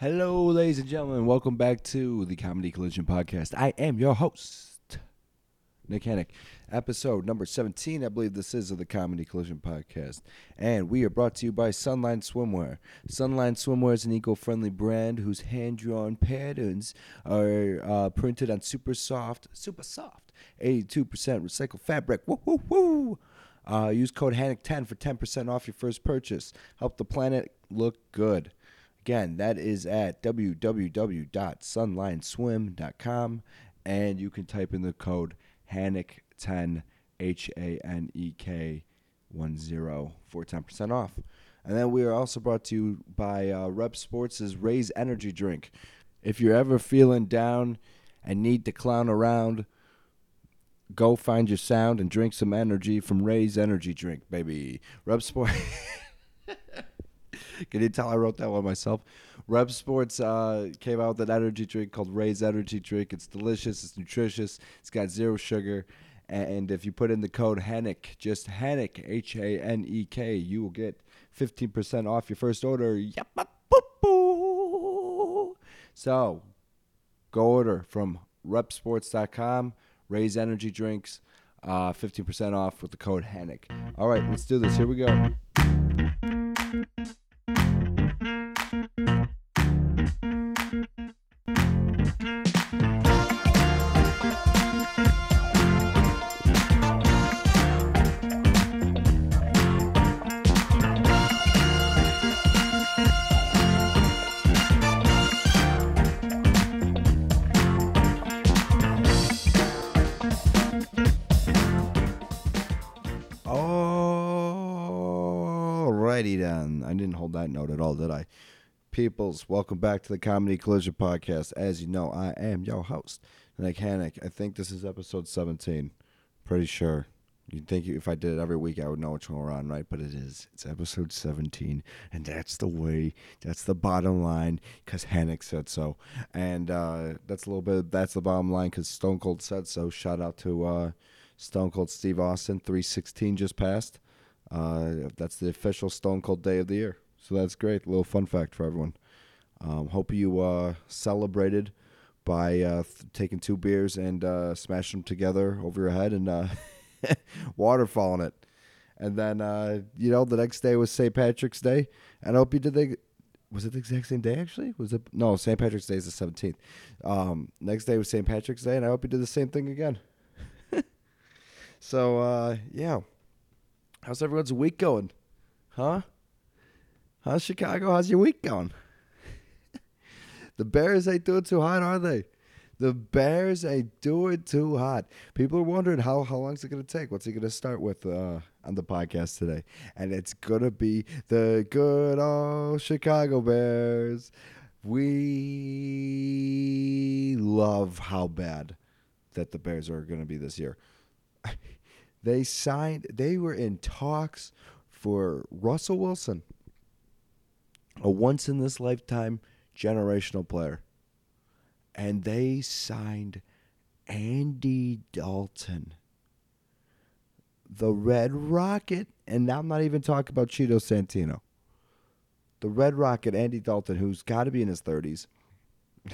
Hello, ladies and gentlemen. Welcome back to the Comedy Collision Podcast. I am your host, Nick Hennick. Episode number 17, I believe this is of the Comedy Collision Podcast. And we are brought to you by Sunline Swimwear. Sunline Swimwear is an eco friendly brand whose hand drawn patterns are uh, printed on super soft, super soft, 82% recycled fabric. Woo, woo, woo. Uh, use code HANNIC10 for 10% off your first purchase. Help the planet look good. Again, that is at www.sunlineswim.com, and you can type in the code HANIK10, H A N E K 10 for 10% off. And then we are also brought to you by uh, Rep Sports' Raise Energy Drink. If you're ever feeling down and need to clown around, go find your sound and drink some energy from Ray's Energy Drink, baby. Rep Sport. Can you tell I wrote that one myself? Rep Sports uh, came out with an energy drink called Ray's Energy Drink. It's delicious. It's nutritious. It's got zero sugar. And if you put in the code HANIK, just HANIK, H A N E K, you will get 15% off your first order. Yep. So go order from repsports.com. Raise energy drinks, uh, 15% off with the code HANIK. All right, let's do this. Here we go. Hold that note at all, did I? Peoples, welcome back to the Comedy Collision Podcast. As you know, I am your host, Nick Hannick. I think this is episode 17. Pretty sure. You'd think if I did it every week, I would know which one we're on, right? But it is. It's episode 17. And that's the way, that's the bottom line, because Hannick said so. And uh, that's a little bit, that's the bottom line, because Stone Cold said so. Shout out to uh, Stone Cold Steve Austin. 316 just passed. Uh, that's the official Stone Cold Day of the year. So that's great. A little fun fact for everyone. Um, hope you uh, celebrated by uh, th- taking two beers and uh, smashing them together over your head and uh, waterfalling it. And then, uh, you know, the next day was St. Patrick's Day. And I hope you did the. Was it the exact same day, actually? Was it? No, St. Patrick's Day is the 17th. Um, next day was St. Patrick's Day, and I hope you did the same thing again. so, uh, yeah. How's everyone's week going? Huh? How's Chicago? How's your week going? the Bears ain't doing too hot, are they? The Bears ain't doing too hot. People are wondering how how long is it going to take? What's he going to start with uh, on the podcast today? And it's going to be the good old Chicago Bears. We love how bad that the Bears are going to be this year. they signed they were in talks for Russell Wilson, a once in this lifetime generational player. And they signed Andy Dalton, the Red Rocket. And I'm not even talking about Cheeto Santino. The Red Rocket, Andy Dalton, who's got to be in his 30s.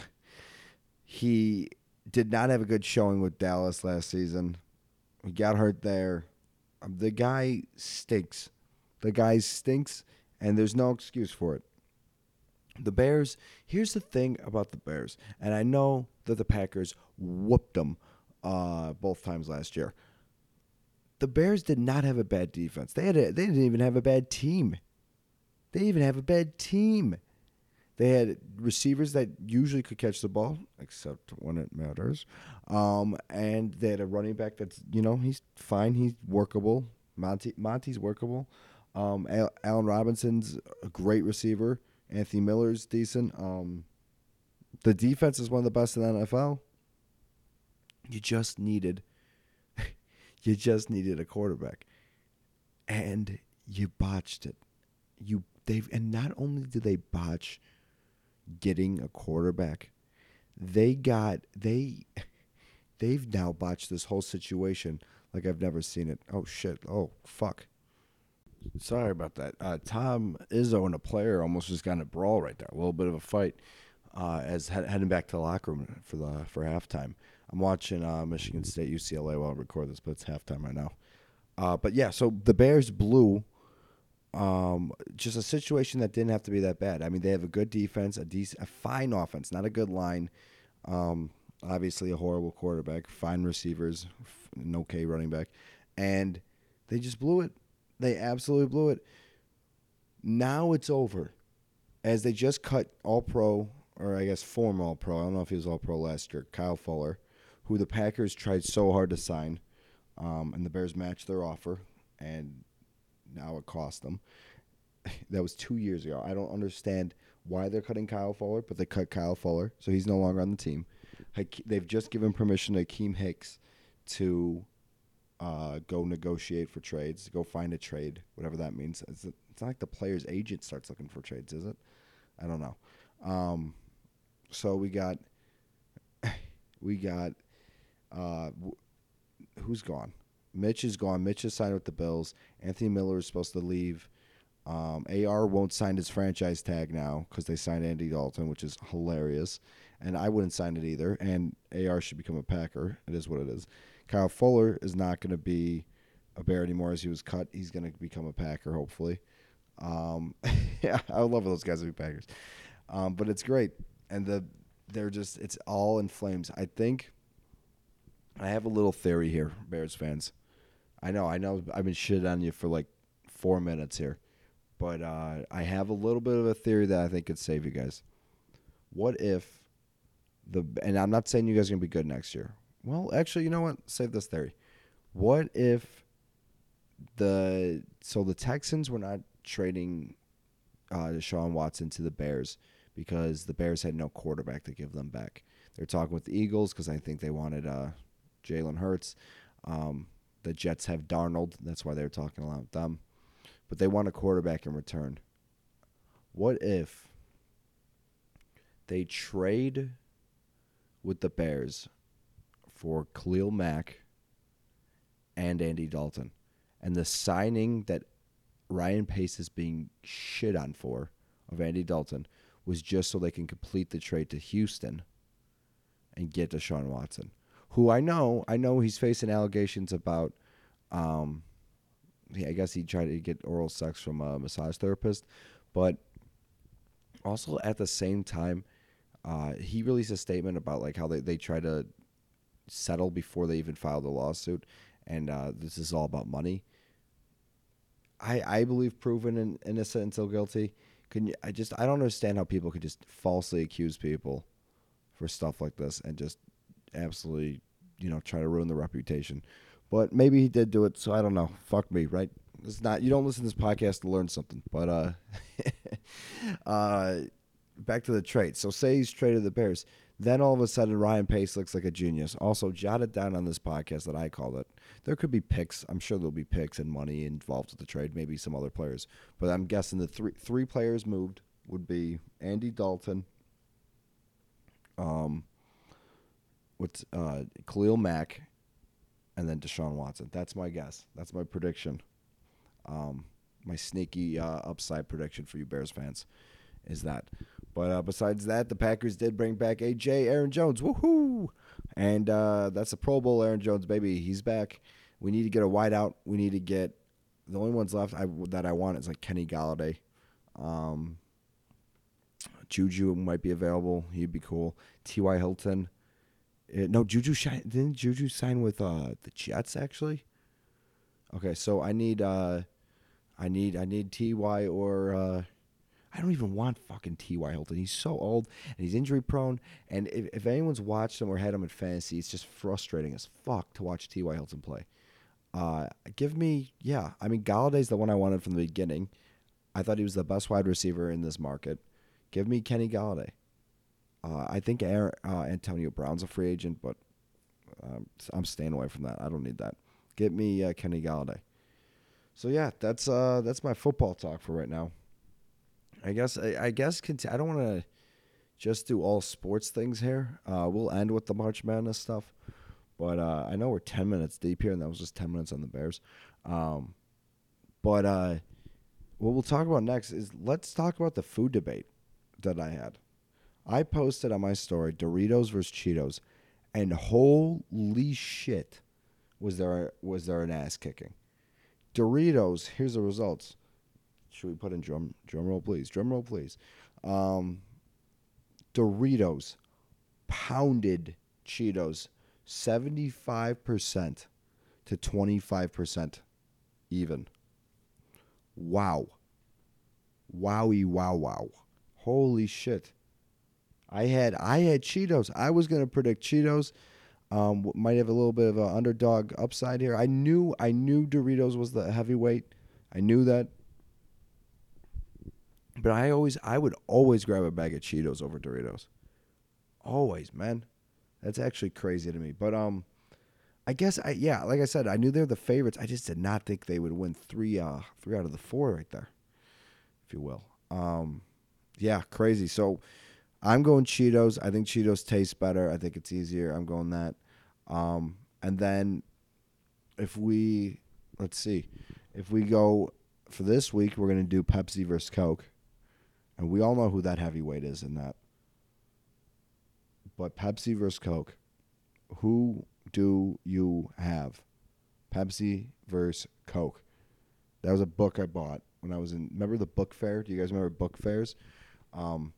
he did not have a good showing with Dallas last season. He got hurt there. Um, the guy stinks. The guy stinks, and there's no excuse for it. The Bears, here's the thing about the Bears, and I know that the Packers whooped them uh, both times last year. The Bears did not have a bad defense. They had a, they didn't even have a bad team. They even have a bad team. They had receivers that usually could catch the ball, except when it matters. Um, and they had a running back that's, you know, he's fine. He's workable. Monty Monty's workable. Um, Allen Robinson's a great receiver. Anthony Miller's decent. Um, the defense is one of the best in the NFL. You just needed, you just needed a quarterback, and you botched it. You they've and not only did they botch getting a quarterback, they got they they've now botched this whole situation like I've never seen it. Oh shit. Oh fuck. Sorry about that. Uh, Tom Izzo and a player almost just got in a brawl right there. A little bit of a fight uh, as he- heading back to the locker room for the for halftime. I'm watching uh, Michigan State UCLA while I record this, but it's halftime right now. Uh, but yeah, so the Bears blew um, just a situation that didn't have to be that bad. I mean, they have a good defense, a decent, a fine offense, not a good line. Um, obviously, a horrible quarterback, fine receivers, an okay running back, and they just blew it. They absolutely blew it. Now it's over, as they just cut All Pro, or I guess former All Pro. I don't know if he was All Pro last year. Kyle Fuller, who the Packers tried so hard to sign, um, and the Bears matched their offer, and now it cost them. That was two years ago. I don't understand why they're cutting Kyle Fuller, but they cut Kyle Fuller, so he's no longer on the team. They've just given permission to Akiem Hicks to uh, go negotiate for trades, go find a trade, whatever that means. It's, it's not like the player's agent starts looking for trades, is it? I don't know. Um, so we got, we got, uh, who's gone? Mitch is gone. Mitch is signed with the Bills. Anthony Miller is supposed to leave. Um, AR won't sign his franchise tag now because they signed Andy Dalton, which is hilarious. And I wouldn't sign it either. And AR should become a Packer. It is what it is. Kyle Fuller is not going to be a Bear anymore as he was cut. He's going to become a Packer, hopefully. Um, yeah, I would love those guys to be Packers. Um, but it's great. And the they're just, it's all in flames. I think I have a little theory here, Bears fans. I know, I know I've been shit on you for like four minutes here. But uh, I have a little bit of a theory that I think could save you guys. What if the and I'm not saying you guys are gonna be good next year. Well, actually, you know what? Save this theory. What if the so the Texans were not trading uh, Deshaun Watson to the Bears because the Bears had no quarterback to give them back. They're talking with the Eagles because I think they wanted uh, Jalen Hurts. Um, the Jets have Darnold. That's why they're talking a lot with them. But they want a quarterback in return. What if they trade with the Bears for Khalil Mack and Andy Dalton? And the signing that Ryan Pace is being shit on for of Andy Dalton was just so they can complete the trade to Houston and get Deshaun Watson, who I know, I know he's facing allegations about, um, yeah, I guess he tried to get oral sex from a massage therapist, but also at the same time, uh, he released a statement about like how they, they try to settle before they even filed a lawsuit, and uh, this is all about money. I I believe proven in, innocent until guilty. Can you, I just I don't understand how people could just falsely accuse people for stuff like this and just absolutely you know try to ruin the reputation. But maybe he did do it, so I don't know. Fuck me, right? It's not you don't listen to this podcast to learn something. But uh uh back to the trade. So say he's traded the Bears. Then all of a sudden Ryan Pace looks like a genius. Also, jot it down on this podcast that I called it. There could be picks. I'm sure there'll be picks and money involved with the trade, maybe some other players. But I'm guessing the three three players moved would be Andy Dalton, um, what's uh, Khalil Mack, and then Deshaun Watson. That's my guess. That's my prediction. Um, my sneaky uh, upside prediction for you Bears fans is that. But uh, besides that, the Packers did bring back AJ Aaron Jones. Woohoo! And uh, that's a Pro Bowl Aaron Jones baby. He's back. We need to get a wideout. We need to get the only ones left I, that I want is like Kenny Golladay. Um, Juju might be available. He'd be cool. T.Y. Hilton. Uh, no, Juju didn't Juju sign with uh, the Jets actually. Okay, so I need uh, I need I need Ty or uh, I don't even want fucking Ty Hilton. He's so old and he's injury prone. And if, if anyone's watched him or had him in fantasy, it's just frustrating as fuck to watch Ty Hilton play. Uh, give me yeah. I mean Golladay's the one I wanted from the beginning. I thought he was the best wide receiver in this market. Give me Kenny Golladay. Uh, I think Aaron, uh, Antonio Brown's a free agent, but um, I'm staying away from that. I don't need that. Get me uh, Kenny Golladay. So yeah, that's uh, that's my football talk for right now. I guess I, I guess I don't want to just do all sports things here. Uh, we'll end with the March Madness stuff, but uh, I know we're ten minutes deep here, and that was just ten minutes on the Bears. Um, But uh, what we'll talk about next is let's talk about the food debate that I had. I posted on my story Doritos versus Cheetos, and holy shit, was there was there an ass kicking? Doritos. Here's the results. Should we put in drum drum roll, please? Drum roll, please. Um, Doritos pounded Cheetos seventy five percent to twenty five percent even. Wow. Wowie wow wow. Holy shit. I had I had Cheetos. I was gonna predict Cheetos. Um, might have a little bit of an underdog upside here. I knew I knew Doritos was the heavyweight. I knew that. But I always I would always grab a bag of Cheetos over Doritos. Always, man. That's actually crazy to me. But um I guess I yeah, like I said, I knew they're the favorites. I just did not think they would win three uh three out of the four right there, if you will. Um yeah, crazy. So I'm going Cheetos. I think Cheetos taste better. I think it's easier. I'm going that. Um, and then if we let's see, if we go for this week, we're gonna do Pepsi versus Coke, and we all know who that heavyweight is in that. But Pepsi versus Coke, who do you have? Pepsi versus Coke. That was a book I bought when I was in. Remember the book fair? Do you guys remember book fairs? Um,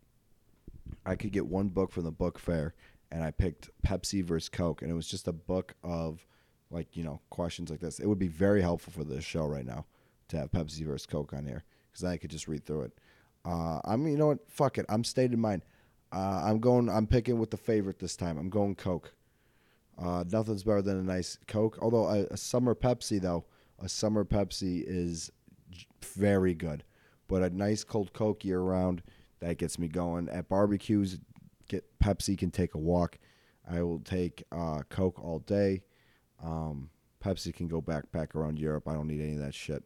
I could get one book from the book fair, and I picked Pepsi versus Coke, and it was just a book of like you know questions like this. It would be very helpful for this show right now to have Pepsi versus Coke on here because I could just read through it. Uh, I'm you know what? Fuck it. I'm stating mine. Uh, I'm going. I'm picking with the favorite this time. I'm going Coke. Uh, nothing's better than a nice Coke. Although a, a summer Pepsi though, a summer Pepsi is very good, but a nice cold Coke year round that gets me going. At barbecues, get Pepsi can take a walk. I will take uh, Coke all day. Um, Pepsi can go back back around Europe. I don't need any of that shit.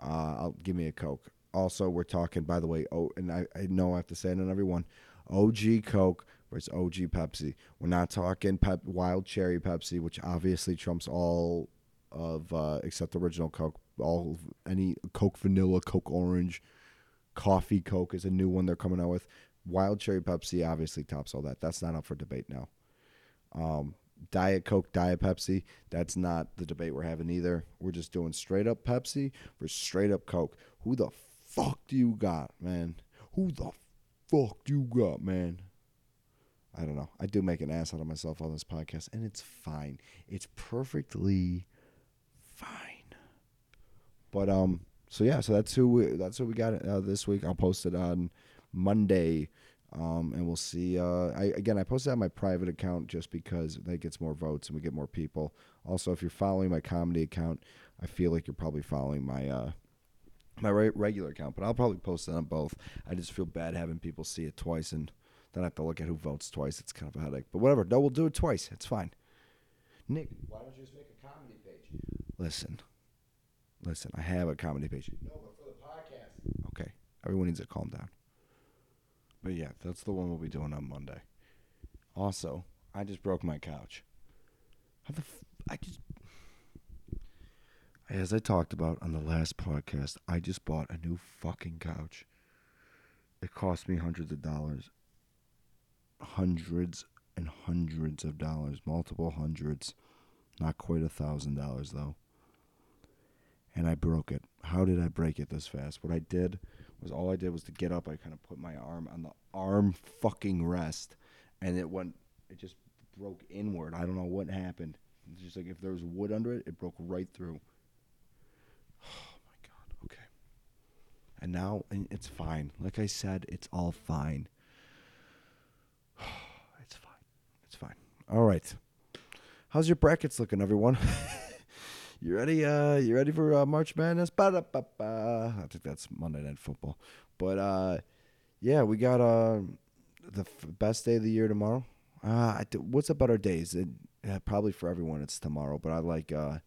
Uh, I'll give me a Coke. Also, we're talking by the way. Oh, and I, I know I have to say it on everyone. OG Coke versus OG Pepsi. We're not talking pep, wild cherry Pepsi, which obviously trumps all of uh, except the original Coke. All any Coke vanilla, Coke orange, coffee Coke is a new one they're coming out with. Wild cherry Pepsi obviously tops all that. That's not up for debate now. Um, Diet Coke, Diet Pepsi, that's not the debate we're having either. We're just doing straight up Pepsi versus straight up Coke. Who the fuck do you got, man? Who the fuck do you got, man? I don't know. I do make an ass out of myself on this podcast, and it's fine. It's perfectly fine. But um, so yeah, so that's who we, that's who we got uh, this week. I'll post it on Monday, um, and we'll see. Uh, I again, I posted on my private account just because that gets more votes and we get more people. Also, if you're following my comedy account, I feel like you're probably following my uh, my re- regular account, but I'll probably post it on both. I just feel bad having people see it twice and then I have to look at who votes twice. It's kind of a headache. But whatever. No, we'll do it twice. It's fine. Nick, why don't you just make a comedy page? Listen. Listen, I have a comedy page. No, but for the podcast. Okay. Everyone needs to calm down. But yeah, that's the one we'll be doing on Monday. Also, I just broke my couch. How the f- I just as I talked about on the last podcast, I just bought a new fucking couch. It cost me hundreds of dollars. Hundreds and hundreds of dollars, multiple hundreds. Not quite a thousand dollars though. And I broke it. How did I break it this fast? What I did was all I did was to get up, I kind of put my arm on the arm fucking rest and it went it just broke inward. I don't know what happened. It's just like if there was wood under it, it broke right through. Oh my god. Okay. And now and it's fine. Like I said, it's all fine. it's fine. It's fine. All right. How's your brackets looking, everyone? you ready? Uh, you ready for uh, March Madness? Ba-da-ba-ba. I think that's Monday Night Football. But uh, yeah, we got uh, the f- best day of the year tomorrow. Uh, I d- what's a better days? It, probably for everyone it's tomorrow, but I like uh,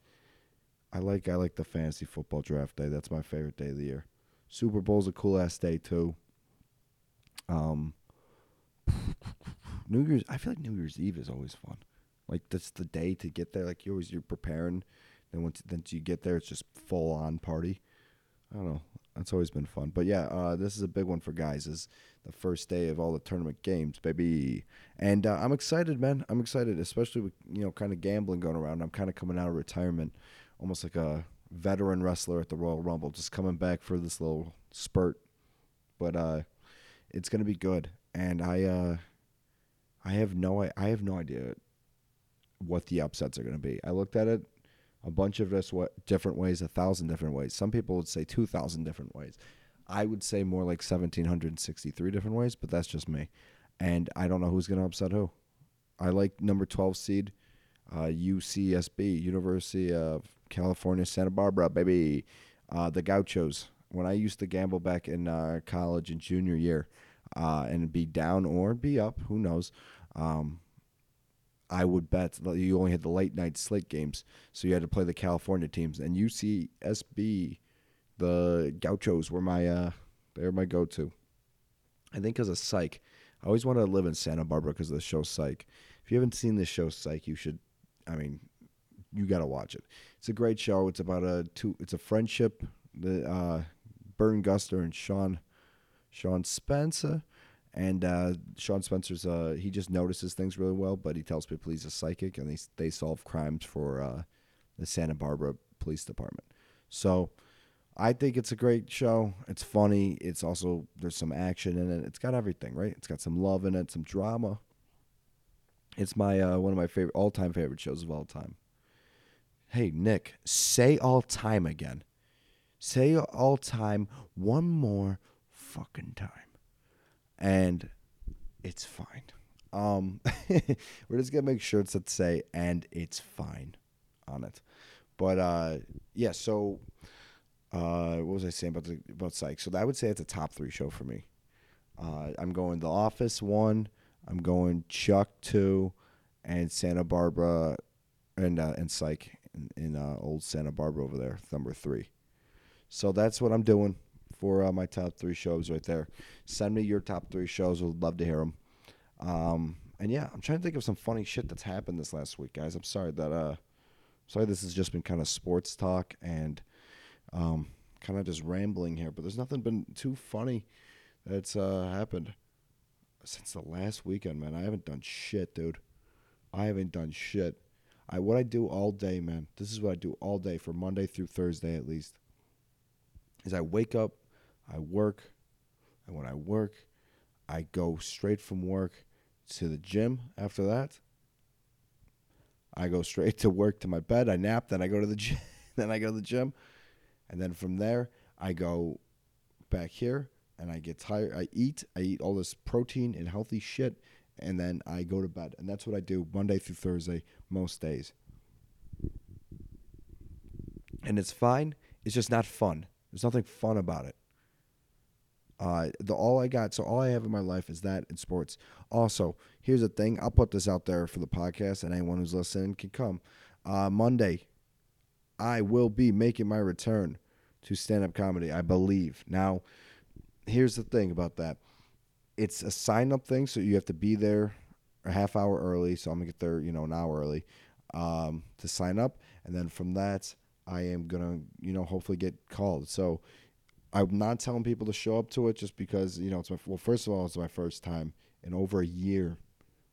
I like I like the fantasy football draft day. That's my favorite day of the year. Super Bowl's a cool ass day too. Um, New Year's. I feel like New Year's Eve is always fun. Like that's the day to get there. Like you always you're preparing. Then once then you get there, it's just full on party. I don't know. That's always been fun. But yeah, uh, this is a big one for guys. Is the first day of all the tournament games, baby. And uh, I'm excited, man. I'm excited, especially with you know kind of gambling going around. I'm kind of coming out of retirement, almost like a veteran wrestler at the Royal Rumble, just coming back for this little spurt. But uh, it's gonna be good, and I uh, I have no I have no idea what the upsets are gonna be. I looked at it a bunch of different ways, a thousand different ways. Some people would say two thousand different ways. I would say more like seventeen hundred sixty-three different ways, but that's just me, and I don't know who's gonna upset who. I like number twelve seed, uh, UCSB, University of California, Santa Barbara, baby. Uh, the Gauchos. When I used to gamble back in uh, college in junior year, uh, and be down or be up, who knows? Um, I would bet you only had the late night slate games, so you had to play the California teams. And UCSB, the Gauchos were my uh, they were my go to. I think because of Psych, I always wanted to live in Santa Barbara because of the show Psych. If you haven't seen the show Psych, you should. I mean, you got to watch it. It's a great show. It's about a two. It's a friendship. The uh, Bern Guster and Sean Sean Spencer and uh, Sean Spencer's uh, he just notices things really well, but he tells people he's a psychic, and they they solve crimes for uh, the Santa Barbara Police Department. So I think it's a great show. It's funny. It's also there's some action in it. It's got everything, right? It's got some love in it, some drama. It's my uh, one of my favorite all time favorite shows of all time. Hey Nick, say all time again. Say all time one more fucking time and it's fine. Um, we're just gonna make shirts that say "and it's fine" on it. But uh, yeah, so uh, what was I saying about the about Psych? So I would say it's a top three show for me. Uh, I'm going to The Office one. I'm going Chuck two, and Santa Barbara, and uh, and Psych in, in uh, old Santa Barbara over there, number three. So that's what I'm doing for uh, my top three shows right there. Send me your top three shows. Would love to hear them. Um, and yeah, I'm trying to think of some funny shit that's happened this last week, guys. I'm sorry that uh, sorry this has just been kind of sports talk and um, kind of just rambling here, but there's nothing been too funny that's uh, happened since the last weekend, man. I haven't done shit, dude. I haven't done shit. I what I do all day, man. This is what I do all day for Monday through Thursday at least. Is I wake up, I work, and when I work, I go straight from work to the gym after that. I go straight to work to my bed, I nap, then I go to the gym, then I go to the gym. And then from there, I go back here and I get tired. I eat, I eat all this protein and healthy shit, and then I go to bed. And that's what I do Monday through Thursday, most days. And it's fine. It's just not fun. There's nothing fun about it. Uh, the all I got, so all I have in my life is that in sports. Also, here's the thing: I'll put this out there for the podcast, and anyone who's listening can come. Uh, Monday, I will be making my return to stand-up comedy. I believe. Now, here's the thing about that: it's a sign-up thing, so you have to be there a half hour early. So I'm gonna get there, you know, an hour early um, to sign up, and then from that, I am gonna, you know, hopefully get called. So I'm not telling people to show up to it just because you know it's my well. First of all, it's my first time in over a year,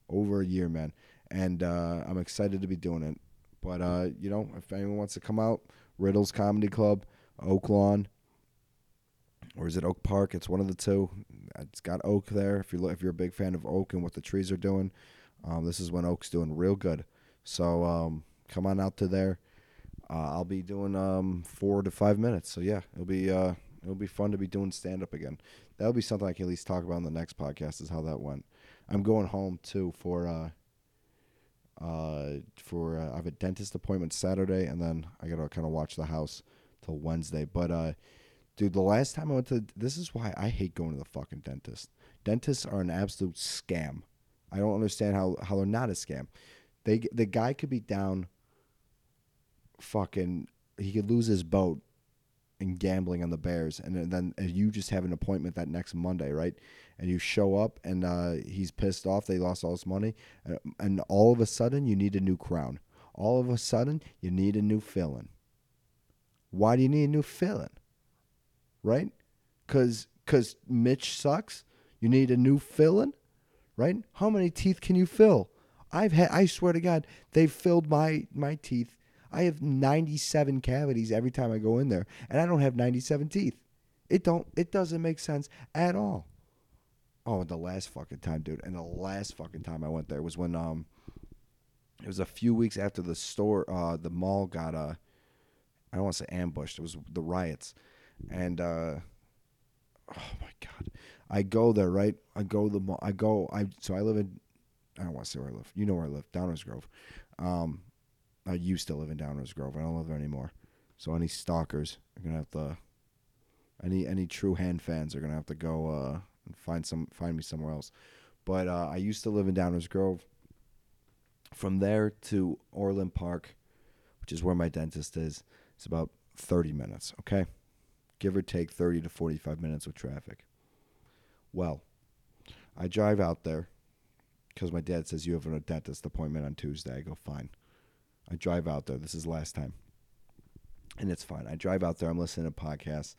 over a year, man, and uh, I'm excited to be doing it. But uh, you know, if anyone wants to come out, Riddles Comedy Club, Oak Lawn, or is it Oak Park? It's one of the two. It's got Oak there. If you look, if you're a big fan of Oak and what the trees are doing, um, this is when Oak's doing real good. So um, come on out to there. Uh, I'll be doing um, four to five minutes. So yeah, it'll be uh, It'll be fun to be doing stand up again. That'll be something I can at least talk about in the next podcast. Is how that went. I'm going home too for uh, uh, for uh, I have a dentist appointment Saturday, and then I gotta kind of watch the house till Wednesday. But uh, dude, the last time I went to this is why I hate going to the fucking dentist. Dentists are an absolute scam. I don't understand how how they're not a scam. They the guy could be down. Fucking, he could lose his boat in gambling on the Bears, and then you just have an appointment that next Monday, right? And you show up, and uh, he's pissed off. They lost all his money, uh, and all of a sudden, you need a new crown. All of a sudden, you need a new filling. Why do you need a new filling? Right? Cause cause Mitch sucks. You need a new fill-in, right? How many teeth can you fill? I've had. I swear to God, they've filled my my teeth. I have 97 cavities every time I go in there, and I don't have 97 teeth. It don't. It doesn't make sense at all. Oh, the last fucking time, dude, and the last fucking time I went there was when um, it was a few weeks after the store, uh, the mall got uh, I don't want to say ambushed. It was the riots, and uh, oh my god, I go there right. I go the. I go. I so I live in. I don't want to say where I live. You know where I live, Downers Grove. Um, I used to live in Downers Grove. I don't live there anymore. So any stalkers are gonna have to. Any any true hand fans are gonna have to go uh, and find some find me somewhere else. But uh, I used to live in Downers Grove. From there to Orland Park, which is where my dentist is, it's about 30 minutes, okay? Give or take 30 to 45 minutes with traffic. Well, I drive out there because my dad says you have a dentist appointment on Tuesday. I go, fine. I drive out there. This is last time. And it's fine. I drive out there. I'm listening to podcasts.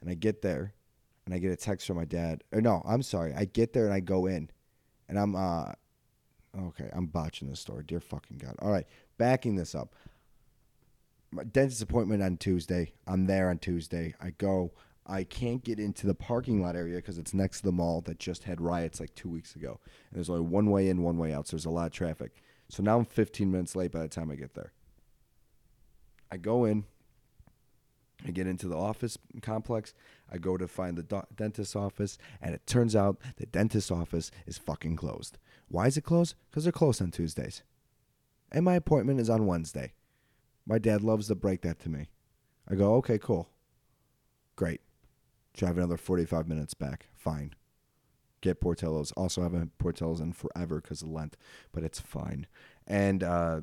And I get there and I get a text from my dad. Or no, I'm sorry. I get there and I go in. And I'm uh okay, I'm botching this story. Dear fucking God. All right. Backing this up. My dentist appointment on Tuesday. I'm there on Tuesday. I go. I can't get into the parking lot area because it's next to the mall that just had riots like two weeks ago. And there's only one way in, one way out. So there's a lot of traffic. So now I'm 15 minutes late by the time I get there. I go in. I get into the office complex. I go to find the do- dentist's office, and it turns out the dentist's office is fucking closed. Why is it closed? Because they're closed on Tuesdays. And my appointment is on Wednesday. My dad loves to break that to me. I go, okay, cool. Great. Drive another 45 minutes back. Fine. Get Portillo's. Also, I haven't Portillo's in forever because of Lent, but it's fine. And, uh,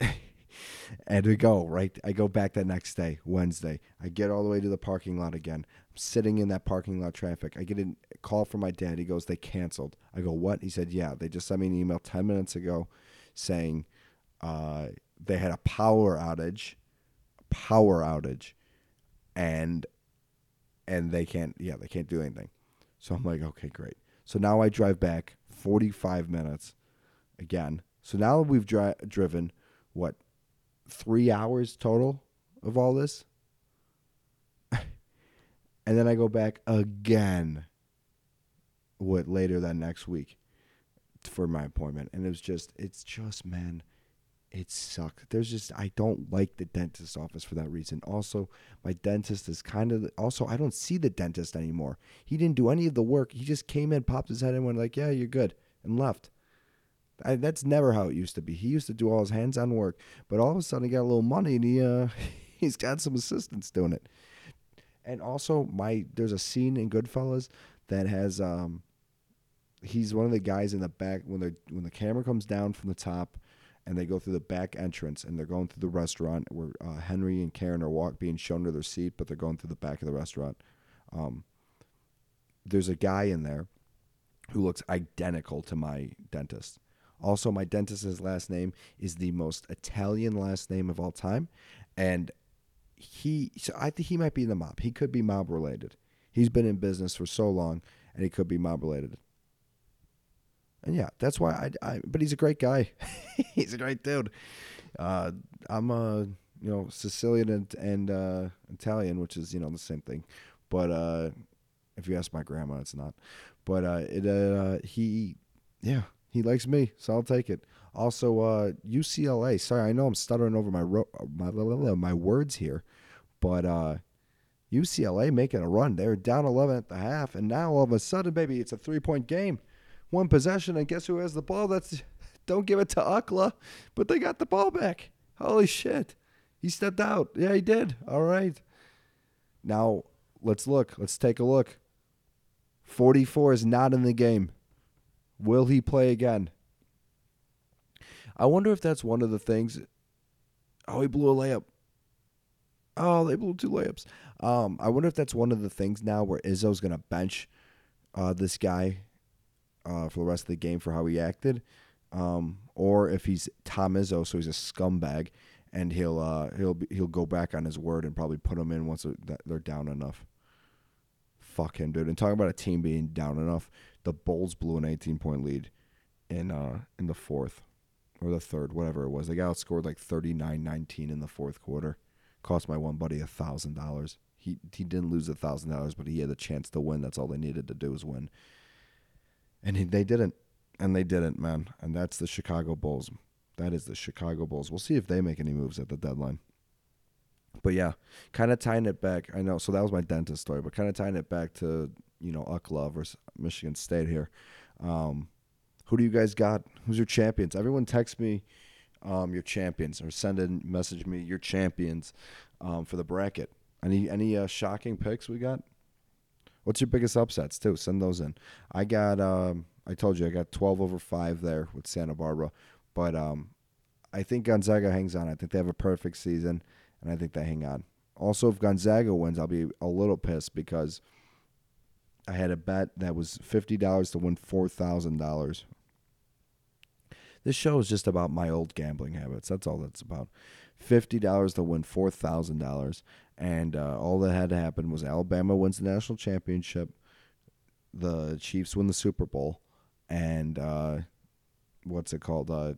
and we go right. I go back that next day, Wednesday. I get all the way to the parking lot again. I'm sitting in that parking lot traffic. I get a call from my dad. He goes, "They canceled." I go, "What?" He said, "Yeah, they just sent me an email ten minutes ago, saying uh, they had a power outage, power outage, and and they can't. Yeah, they can't do anything." So I'm like, "Okay, great." So now I drive back 45 minutes again. So now we've dri- driven what three hours total of all this. and then I go back again what later that next week for my appointment. And it was just it's just man, it sucks. There's just I don't like the dentist office for that reason. Also, my dentist is kind of also I don't see the dentist anymore. He didn't do any of the work. He just came in, popped his head in, went like, "Yeah, you're good," and left. I, that's never how it used to be. He used to do all his hands-on work, but all of a sudden he got a little money and he uh, he's got some assistants doing it. And also, my there's a scene in Goodfellas that has um, he's one of the guys in the back when the when the camera comes down from the top, and they go through the back entrance and they're going through the restaurant where uh, Henry and Karen are walk being shown to their seat, but they're going through the back of the restaurant. Um, there's a guy in there who looks identical to my dentist. Also, my dentist's last name is the most Italian last name of all time, and he. So I think he might be in the mob. He could be mob related. He's been in business for so long, and he could be mob related. And yeah, that's why I. I but he's a great guy. he's a great dude. Uh, I'm a you know Sicilian and, and uh, Italian, which is you know the same thing. But uh, if you ask my grandma, it's not. But uh, it uh, he yeah he likes me, so I'll take it. Also, uh, UCLA. Sorry, I know I'm stuttering over my ro- my my words here, but uh, UCLA making a run. They're down 11 at the half, and now all of a sudden, baby, it's a three point game, one possession, and guess who has the ball? That's don't give it to UCLA, but they got the ball back. Holy shit, he stepped out. Yeah, he did. All right. Now let's look. Let's take a look. 44 is not in the game. Will he play again? I wonder if that's one of the things. Oh, he blew a layup. Oh, they blew two layups. Um, I wonder if that's one of the things now where Izzo's gonna bench uh, this guy uh, for the rest of the game for how he acted, um, or if he's Tom Izzo, so he's a scumbag, and he'll uh, he'll he'll go back on his word and probably put him in once they're down enough. fuck him, dude. And talking about a team being down enough, the Bulls blew an 18 point lead in uh in the fourth or the third, whatever it was. They got outscored like 39-19 in the fourth quarter. Cost my one buddy a thousand dollars. He he didn't lose a thousand dollars, but he had a chance to win. That's all they needed to do was win. And he, they didn't, and they didn't, man. And that's the Chicago Bulls. That is the Chicago Bulls. We'll see if they make any moves at the deadline. But yeah, kind of tying it back. I know. So that was my dentist story, but kind of tying it back to you know UCLA versus Michigan State here. Um, who do you guys got? Who's your champions? Everyone text me um, your champions or send a message me your champions um, for the bracket. Any any uh, shocking picks we got? What's your biggest upsets too? Send those in. I got um, I told you I got 12 over 5 there with Santa Barbara, but um, I think Gonzaga hangs on. I think they have a perfect season and I think they hang on. Also, if Gonzaga wins, I'll be a little pissed because I had a bet that was fifty dollars to win four thousand dollars. This show is just about my old gambling habits. That's all that's about. Fifty dollars to win four thousand dollars, and uh, all that had to happen was Alabama wins the national championship, the Chiefs win the Super Bowl, and uh, what's it called? Uh,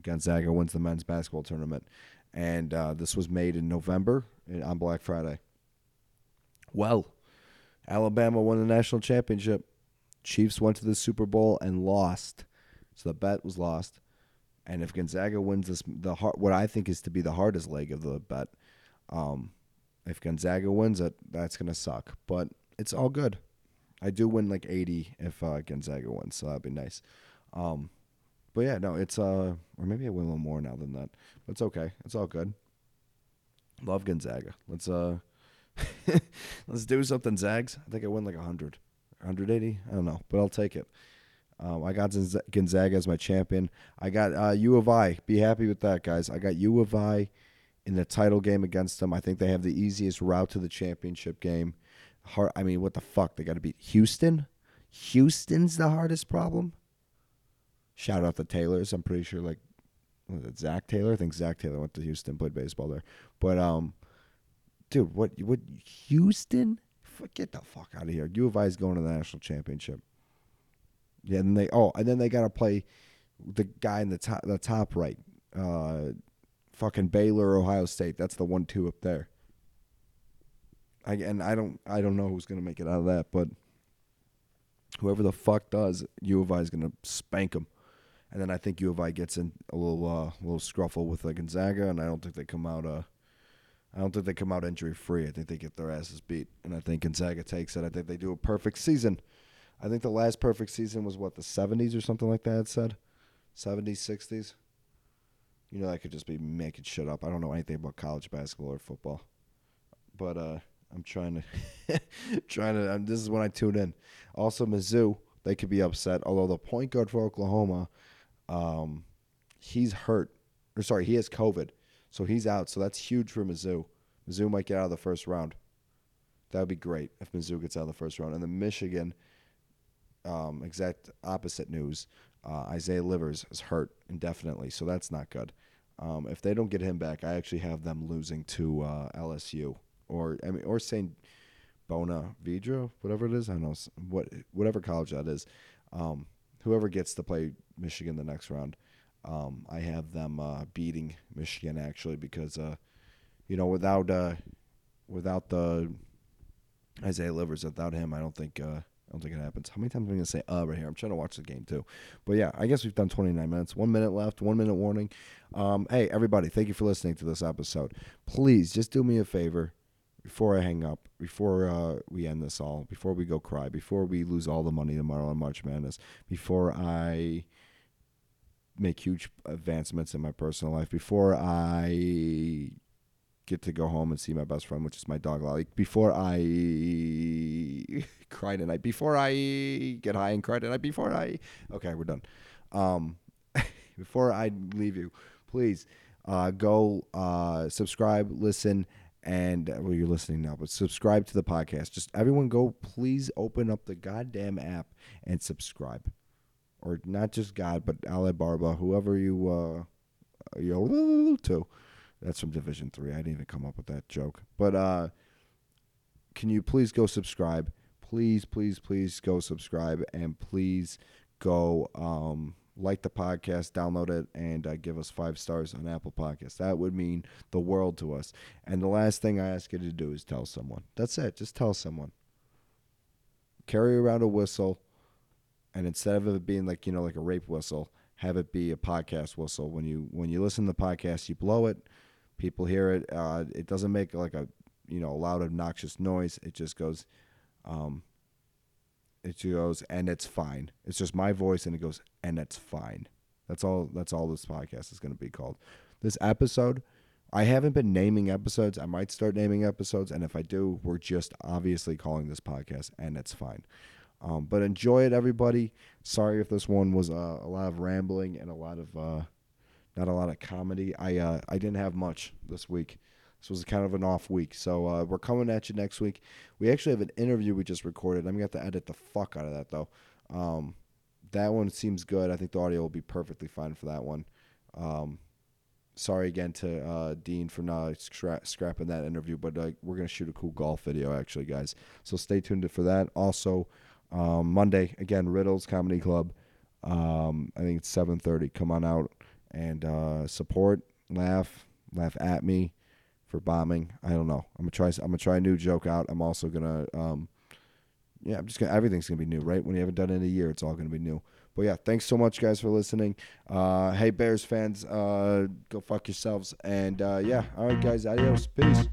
Gonzaga wins the men's basketball tournament, and uh, this was made in November on Black Friday. Well, Alabama won the national championship. Chiefs went to the Super Bowl and lost, so the bet was lost. And if Gonzaga wins this, the hard, what I think is to be the hardest leg of the bet, um, if Gonzaga wins it, that's gonna suck. But it's all good. I do win like eighty if uh, Gonzaga wins, so that'd be nice. Um, but yeah, no, it's uh, or maybe I win a little more now than that. But it's okay. It's all good. Love Gonzaga. Let's uh, let's do something, Zags. I think I win like 100, 180. I don't know, but I'll take it. Um, I got Gonzaga as my champion. I got uh, U of I. Be happy with that, guys. I got U of I in the title game against them. I think they have the easiest route to the championship game. Hard, I mean, what the fuck? They got to beat Houston. Houston's the hardest problem. Shout out the Taylors. I'm pretty sure like it Zac Taylor? I think Zach Taylor went to Houston, played baseball there. But um, dude, what what Houston? Get the fuck out of here. U of I is going to the national championship. Yeah, and they oh, and then they got to play the guy in the top the top right. Uh, fucking Baylor, Ohio State. That's the one two up there. I and I don't I don't know who's gonna make it out of that, but whoever the fuck does, U of I is gonna spank them and then I think U of I gets in a little uh, little scruffle with uh, Gonzaga, and I don't think they come out. Uh, I don't think they come out injury free. I think they get their asses beat, and I think Gonzaga takes it. I think they do a perfect season. I think the last perfect season was what the '70s or something like that. Said '70s, '60s. You know, I could just be making shit up. I don't know anything about college basketball or football, but uh, I'm trying to trying to. Um, this is when I tune in. Also, Mizzou, they could be upset. Although the point guard for Oklahoma um, he's hurt, or sorry, he has COVID, so he's out. So that's huge for Mizzou. Mizzou might get out of the first round. That would be great if Mizzou gets out of the first round. And then Michigan, um, exact opposite news. Uh, Isaiah Livers is hurt indefinitely, so that's not good. Um, if they don't get him back, I actually have them losing to uh, LSU or I mean or Saint Bonaventure, whatever it is. I know what whatever college that is. Um, whoever gets to play Michigan the next round, um, I have them uh, beating Michigan actually because uh, you know without uh, without the Isaiah Livers without him, I don't think uh, don't think it happens. How many times am I gonna say uh right here? I'm trying to watch the game too, but yeah, I guess we've done 29 minutes. One minute left. One minute warning. Um, hey everybody, thank you for listening to this episode. Please just do me a favor before I hang up, before uh, we end this all, before we go cry, before we lose all the money tomorrow on March Madness, before I make huge advancements in my personal life, before I get to go home and see my best friend, which is my dog Lolly, before I cry tonight, before I get high and cry tonight, before I okay, we're done. Um, before I leave you, please uh, go uh, subscribe, listen and uh, well, you're listening now, but subscribe to the podcast. Just everyone go, please open up the goddamn app and subscribe, or not just God, but Ale Barba, whoever you uh, you to. That's from Division Three. I didn't even come up with that joke, but uh, can you please go subscribe? please, please, please go subscribe and please go um, like the podcast, download it, and uh, give us five stars on Apple Podcasts. That would mean the world to us. And the last thing I ask you to do is tell someone. That's it. Just tell someone. Carry around a whistle, and instead of it being like you know like a rape whistle, have it be a podcast whistle. When you when you listen to the podcast, you blow it. People hear it. Uh, it doesn't make like a you know loud obnoxious noise. It just goes. Um, it goes and it's fine. It's just my voice and it goes and it's fine. That's all that's all this podcast is going to be called. This episode, I haven't been naming episodes. I might start naming episodes and if I do, we're just obviously calling this podcast and it's fine. Um, but enjoy it everybody. Sorry if this one was uh, a lot of rambling and a lot of uh, not a lot of comedy. I uh, I didn't have much this week. This was kind of an off week. So uh, we're coming at you next week. We actually have an interview we just recorded. I'm to have to edit the fuck out of that, though. Um, that one seems good. I think the audio will be perfectly fine for that one. Um, sorry again to uh, Dean for not scra- scrapping that interview, but uh, we're to shoot a cool golf video, actually, guys. So stay tuned for that. Also, um, Monday, again, Riddles Comedy Club. Um, I think it's 7.30. Come on out and uh, support, laugh, laugh at me for bombing. I don't know. I'm gonna try. I'm gonna try a new joke out. I'm also gonna. Um, yeah, I'm just gonna. Everything's gonna be new, right? When you haven't done it in a year, it's all gonna be new. But yeah, thanks so much, guys, for listening. Uh, hey, Bears fans, uh, go fuck yourselves. And uh, yeah, all right, guys, adios, peace.